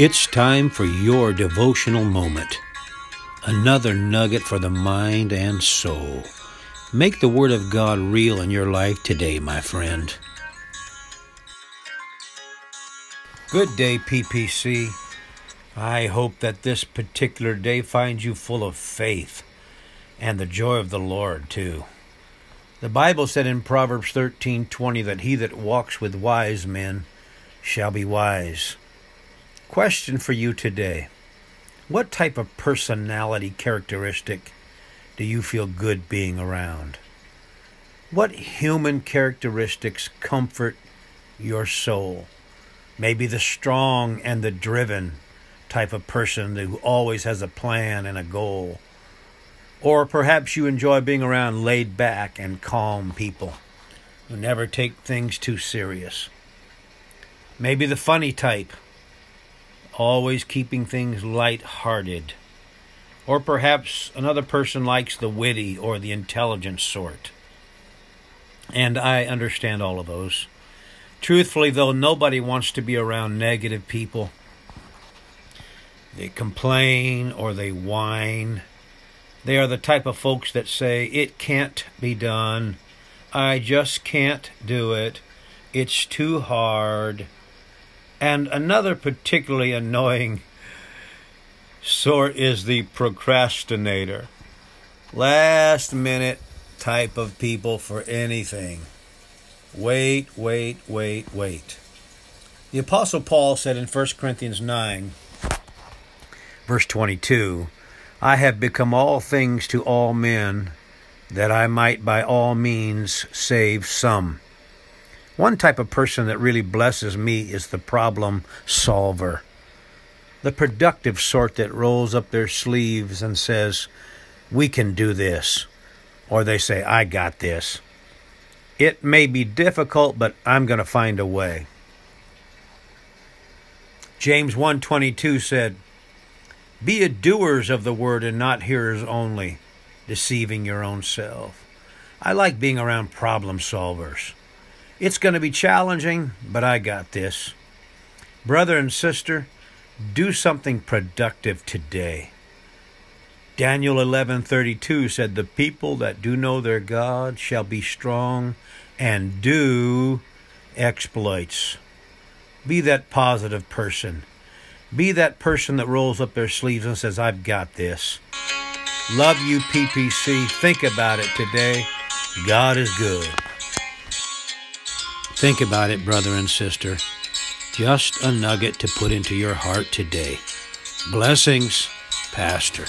It's time for your devotional moment. Another nugget for the mind and soul. Make the Word of God real in your life today, my friend. Good day, PPC. I hope that this particular day finds you full of faith and the joy of the Lord, too. The Bible said in Proverbs 13:20 that he that walks with wise men shall be wise. Question for you today What type of personality characteristic do you feel good being around? What human characteristics comfort your soul? Maybe the strong and the driven type of person who always has a plan and a goal. Or perhaps you enjoy being around laid back and calm people who never take things too serious. Maybe the funny type always keeping things light-hearted. Or perhaps another person likes the witty or the intelligent sort. And I understand all of those. Truthfully, though, nobody wants to be around negative people. They complain or they whine. They are the type of folks that say, It can't be done. I just can't do it. It's too hard. And another particularly annoying sort is the procrastinator. Last minute type of people for anything. Wait, wait, wait, wait. The Apostle Paul said in 1 Corinthians 9, verse 22, I have become all things to all men, that I might by all means save some. One type of person that really blesses me is the problem solver. The productive sort that rolls up their sleeves and says, We can do this. Or they say, I got this. It may be difficult, but I'm going to find a way. James 1:22 said, "Be doers of the word and not hearers only, deceiving your own self." I like being around problem solvers. It's going to be challenging, but I got this. Brother and sister, do something productive today. Daniel 11:32 said the people that do know their God shall be strong and do exploits. Be that positive person. Be that person that rolls up their sleeves and says I've got this. Love you PPC. Think about it today. God is good. Think about it, brother and sister. Just a nugget to put into your heart today. Blessings, Pastor.